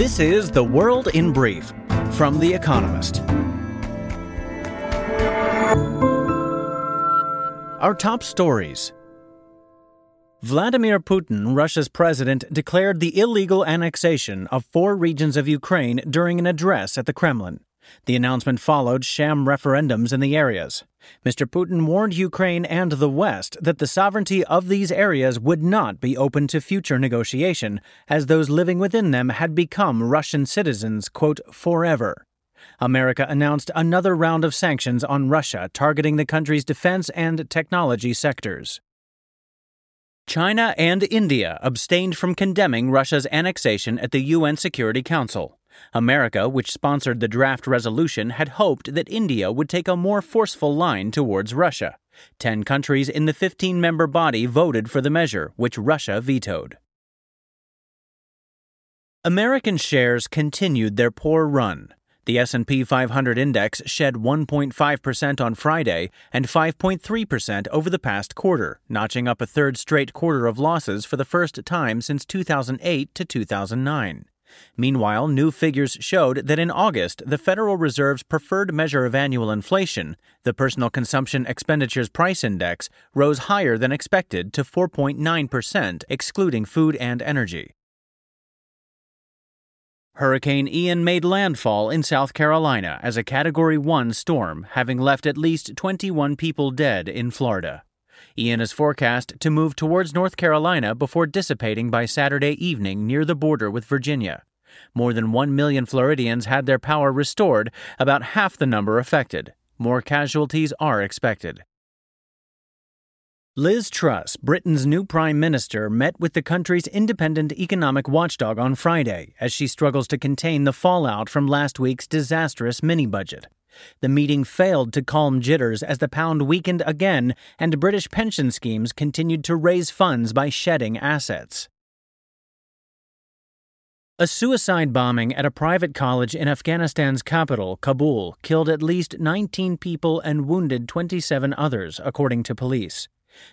This is The World in Brief from The Economist. Our top stories. Vladimir Putin, Russia's president, declared the illegal annexation of four regions of Ukraine during an address at the Kremlin. The announcement followed sham referendums in the areas. Mr. Putin warned Ukraine and the West that the sovereignty of these areas would not be open to future negotiation, as those living within them had become Russian citizens, quote, forever. America announced another round of sanctions on Russia targeting the country's defense and technology sectors. China and India abstained from condemning Russia's annexation at the UN Security Council. America, which sponsored the draft resolution, had hoped that India would take a more forceful line towards Russia. Ten countries in the 15 member body voted for the measure, which Russia vetoed. American shares continued their poor run. The S&P 500 index shed 1.5% on Friday and 5.3% over the past quarter, notching up a third straight quarter of losses for the first time since 2008 to 2009. Meanwhile, new figures showed that in August, the Federal Reserve's preferred measure of annual inflation, the Personal Consumption Expenditures Price Index, rose higher than expected to 4.9%, excluding food and energy. Hurricane Ian made landfall in South Carolina as a Category 1 storm, having left at least 21 people dead in Florida. Ian is forecast to move towards North Carolina before dissipating by Saturday evening near the border with Virginia. More than 1 million Floridians had their power restored, about half the number affected. More casualties are expected. Liz Truss, Britain's new Prime Minister, met with the country's independent economic watchdog on Friday as she struggles to contain the fallout from last week's disastrous mini budget. The meeting failed to calm jitters as the pound weakened again and British pension schemes continued to raise funds by shedding assets. A suicide bombing at a private college in Afghanistan's capital, Kabul, killed at least 19 people and wounded 27 others, according to police.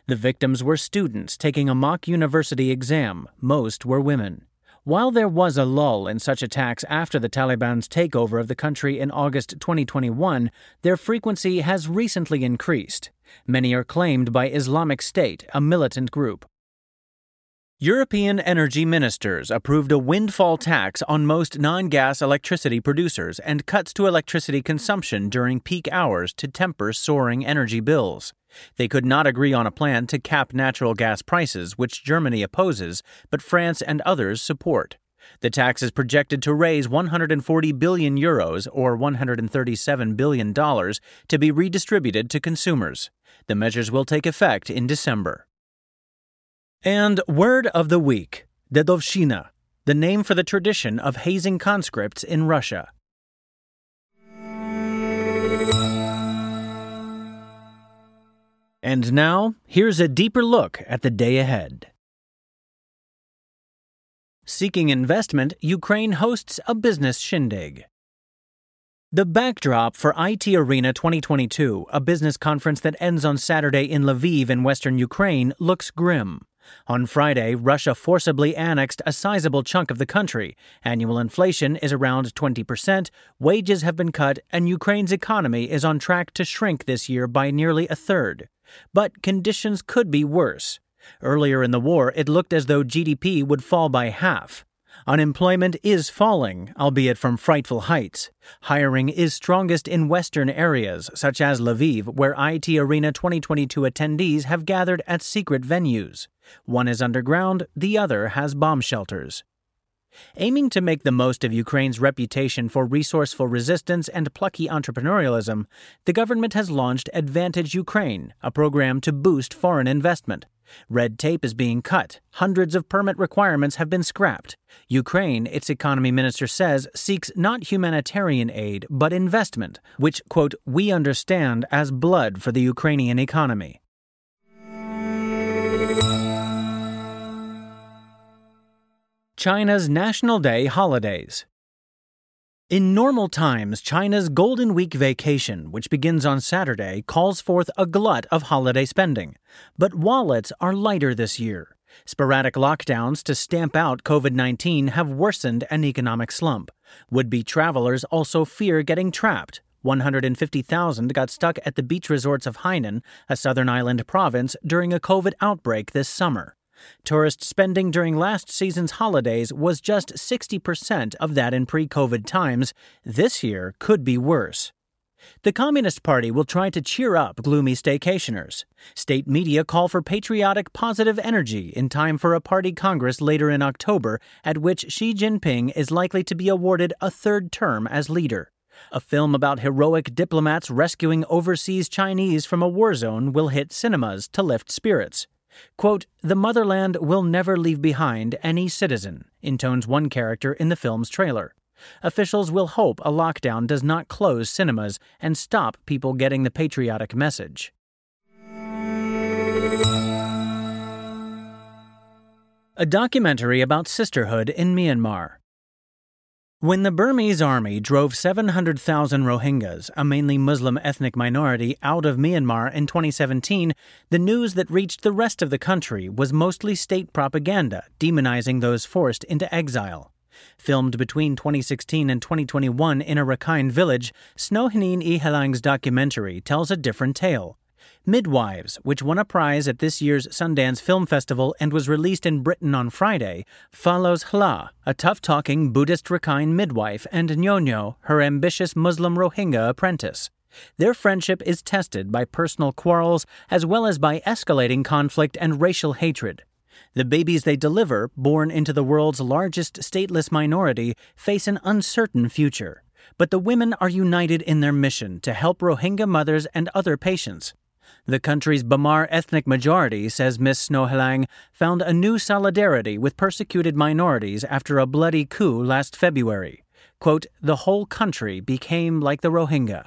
The victims were students taking a mock university exam. Most were women. While there was a lull in such attacks after the Taliban's takeover of the country in August 2021, their frequency has recently increased. Many are claimed by Islamic State, a militant group. European energy ministers approved a windfall tax on most non gas electricity producers and cuts to electricity consumption during peak hours to temper soaring energy bills. They could not agree on a plan to cap natural gas prices, which Germany opposes, but France and others support. The tax is projected to raise 140 billion euros or 137 billion dollars to be redistributed to consumers. The measures will take effect in December. And word of the week, Dedovshchina, the name for the tradition of hazing conscripts in Russia. And now, here's a deeper look at the day ahead. Seeking investment, Ukraine hosts a business shindig. The backdrop for IT Arena 2022, a business conference that ends on Saturday in Lviv in western Ukraine, looks grim. On Friday, Russia forcibly annexed a sizable chunk of the country. Annual inflation is around 20%, wages have been cut, and Ukraine's economy is on track to shrink this year by nearly a third. But conditions could be worse. Earlier in the war, it looked as though GDP would fall by half. Unemployment is falling, albeit from frightful heights. Hiring is strongest in western areas, such as Lviv, where IT Arena 2022 attendees have gathered at secret venues. One is underground, the other has bomb shelters. Aiming to make the most of Ukraine's reputation for resourceful resistance and plucky entrepreneurialism, the government has launched Advantage Ukraine, a program to boost foreign investment. Red tape is being cut. Hundreds of permit requirements have been scrapped. Ukraine, its economy minister says, seeks not humanitarian aid, but investment, which, quote, we understand as blood for the Ukrainian economy. China's National Day holidays. In normal times, China's Golden Week vacation, which begins on Saturday, calls forth a glut of holiday spending. But wallets are lighter this year. Sporadic lockdowns to stamp out COVID 19 have worsened an economic slump. Would be travelers also fear getting trapped. 150,000 got stuck at the beach resorts of Hainan, a southern island province, during a COVID outbreak this summer. Tourist spending during last season's holidays was just 60% of that in pre COVID times. This year could be worse. The Communist Party will try to cheer up gloomy staycationers. State media call for patriotic, positive energy in time for a party congress later in October, at which Xi Jinping is likely to be awarded a third term as leader. A film about heroic diplomats rescuing overseas Chinese from a war zone will hit cinemas to lift spirits. Quote, The motherland will never leave behind any citizen, intones one character in the film's trailer. Officials will hope a lockdown does not close cinemas and stop people getting the patriotic message. A documentary about sisterhood in Myanmar. When the Burmese army drove 700,000 Rohingyas, a mainly Muslim ethnic minority, out of Myanmar in 2017, the news that reached the rest of the country was mostly state propaganda demonizing those forced into exile. Filmed between 2016 and 2021 in a Rakhine village, Snohinin Ihalang's documentary tells a different tale. Midwives, which won a prize at this year's Sundance Film Festival and was released in Britain on Friday, follows Hla, a tough talking Buddhist Rakhine midwife, and Nyonyo, her ambitious Muslim Rohingya apprentice. Their friendship is tested by personal quarrels as well as by escalating conflict and racial hatred. The babies they deliver, born into the world's largest stateless minority, face an uncertain future. But the women are united in their mission to help Rohingya mothers and other patients. The country's Bamar ethnic majority, says Ms. Snohilang, found a new solidarity with persecuted minorities after a bloody coup last February. Quote, the whole country became like the Rohingya.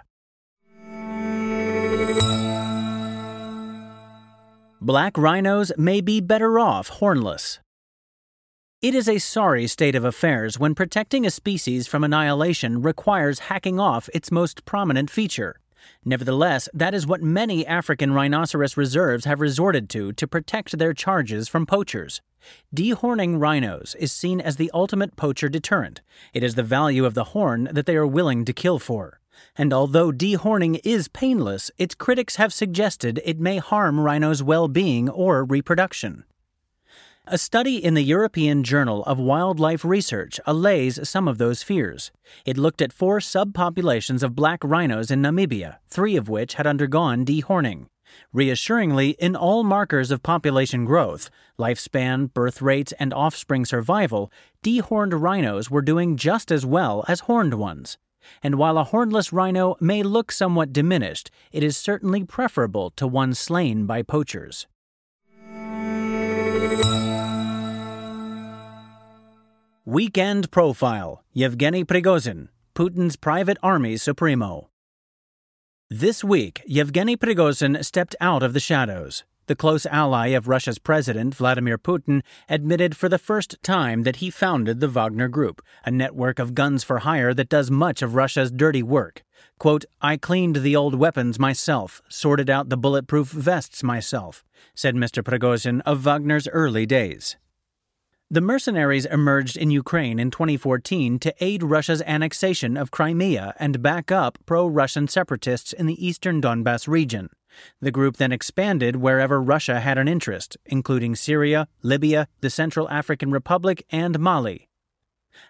Black rhinos may be better off hornless. It is a sorry state of affairs when protecting a species from annihilation requires hacking off its most prominent feature. Nevertheless, that is what many African rhinoceros reserves have resorted to to protect their charges from poachers. Dehorning rhinos is seen as the ultimate poacher deterrent. It is the value of the horn that they are willing to kill for and although dehorning is painless, its critics have suggested it may harm rhinos' well being or reproduction. A study in the European Journal of Wildlife Research allays some of those fears. It looked at four subpopulations of black rhinos in Namibia, three of which had undergone dehorning. Reassuringly, in all markers of population growth, lifespan, birth rates, and offspring survival, dehorned rhinos were doing just as well as horned ones and while a hornless rhino may look somewhat diminished, it is certainly preferable to one slain by poachers. Weekend Profile Yevgeny Prigozhin, Putin's private army supremo. This week, Yevgeny Prigozhin stepped out of the shadows. The close ally of Russia's president, Vladimir Putin, admitted for the first time that he founded the Wagner Group, a network of guns for hire that does much of Russia's dirty work. Quote, I cleaned the old weapons myself, sorted out the bulletproof vests myself, said Mr. Prigozhin of Wagner's early days. The mercenaries emerged in Ukraine in 2014 to aid Russia's annexation of Crimea and back up pro Russian separatists in the eastern Donbass region. The group then expanded wherever Russia had an interest, including Syria, Libya, the Central African Republic, and Mali.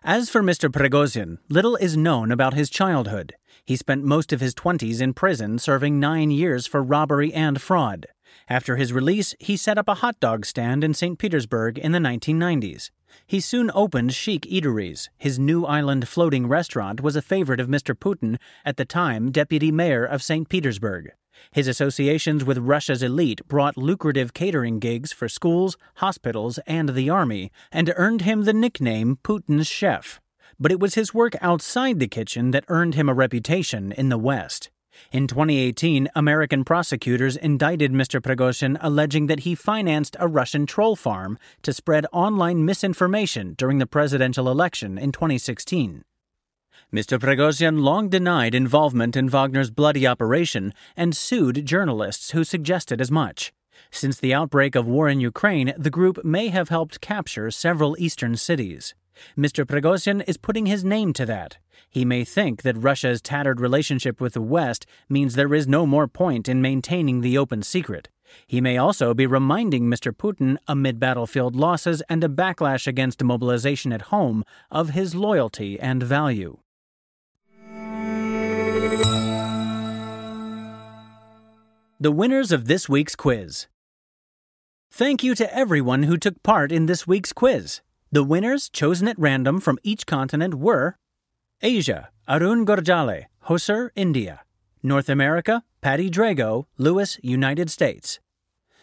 As for Mr. Prigozhin, little is known about his childhood. He spent most of his 20s in prison, serving nine years for robbery and fraud. After his release, he set up a hot dog stand in St. Petersburg in the 1990s. He soon opened chic eateries. His new island floating restaurant was a favorite of Mr. Putin, at the time deputy mayor of St. Petersburg. His associations with Russia's elite brought lucrative catering gigs for schools, hospitals, and the army, and earned him the nickname Putin's Chef. But it was his work outside the kitchen that earned him a reputation in the West. In 2018, American prosecutors indicted Mr. Prigozhin alleging that he financed a Russian troll farm to spread online misinformation during the presidential election in 2016. Mr. Prigozhin long denied involvement in Wagner's bloody operation and sued journalists who suggested as much. Since the outbreak of war in Ukraine, the group may have helped capture several eastern cities. Mr. Prigozhin is putting his name to that. He may think that Russia's tattered relationship with the West means there is no more point in maintaining the open secret. He may also be reminding Mr. Putin, amid battlefield losses and a backlash against mobilization at home, of his loyalty and value. The winners of this week's quiz. Thank you to everyone who took part in this week's quiz. The winners, chosen at random from each continent, were Asia, Arun Gorjale, Hosur, India. North America, Patty Drago, Lewis, United States.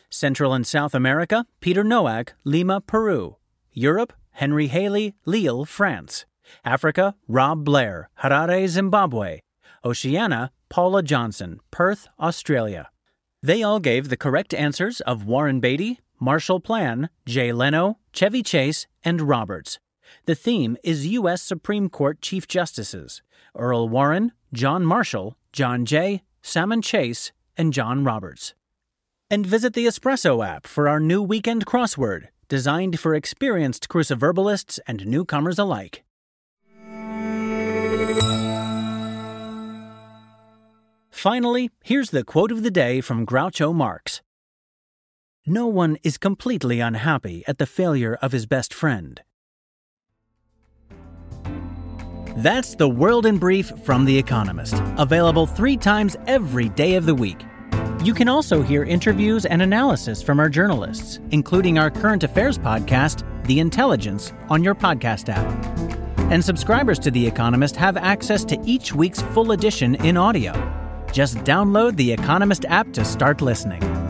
Central and South America, Peter Noack, Lima, Peru. Europe, Henry Haley, Lille, France. Africa, Rob Blair, Harare, Zimbabwe. Oceania, Paula Johnson, Perth, Australia. They all gave the correct answers of Warren Beatty, Marshall Plan, Jay Leno, Chevy Chase, and Roberts. The theme is U.S. Supreme Court Chief Justices Earl Warren, John Marshall, John Jay, Salmon Chase, and John Roberts. And visit the Espresso app for our new weekend crossword, designed for experienced cruciverbalists and newcomers alike. Finally, here's the quote of the day from Groucho Marx No one is completely unhappy at the failure of his best friend. That's the World in Brief from The Economist, available three times every day of the week. You can also hear interviews and analysis from our journalists, including our current affairs podcast, The Intelligence, on your podcast app. And subscribers to The Economist have access to each week's full edition in audio just download the Economist app to start listening.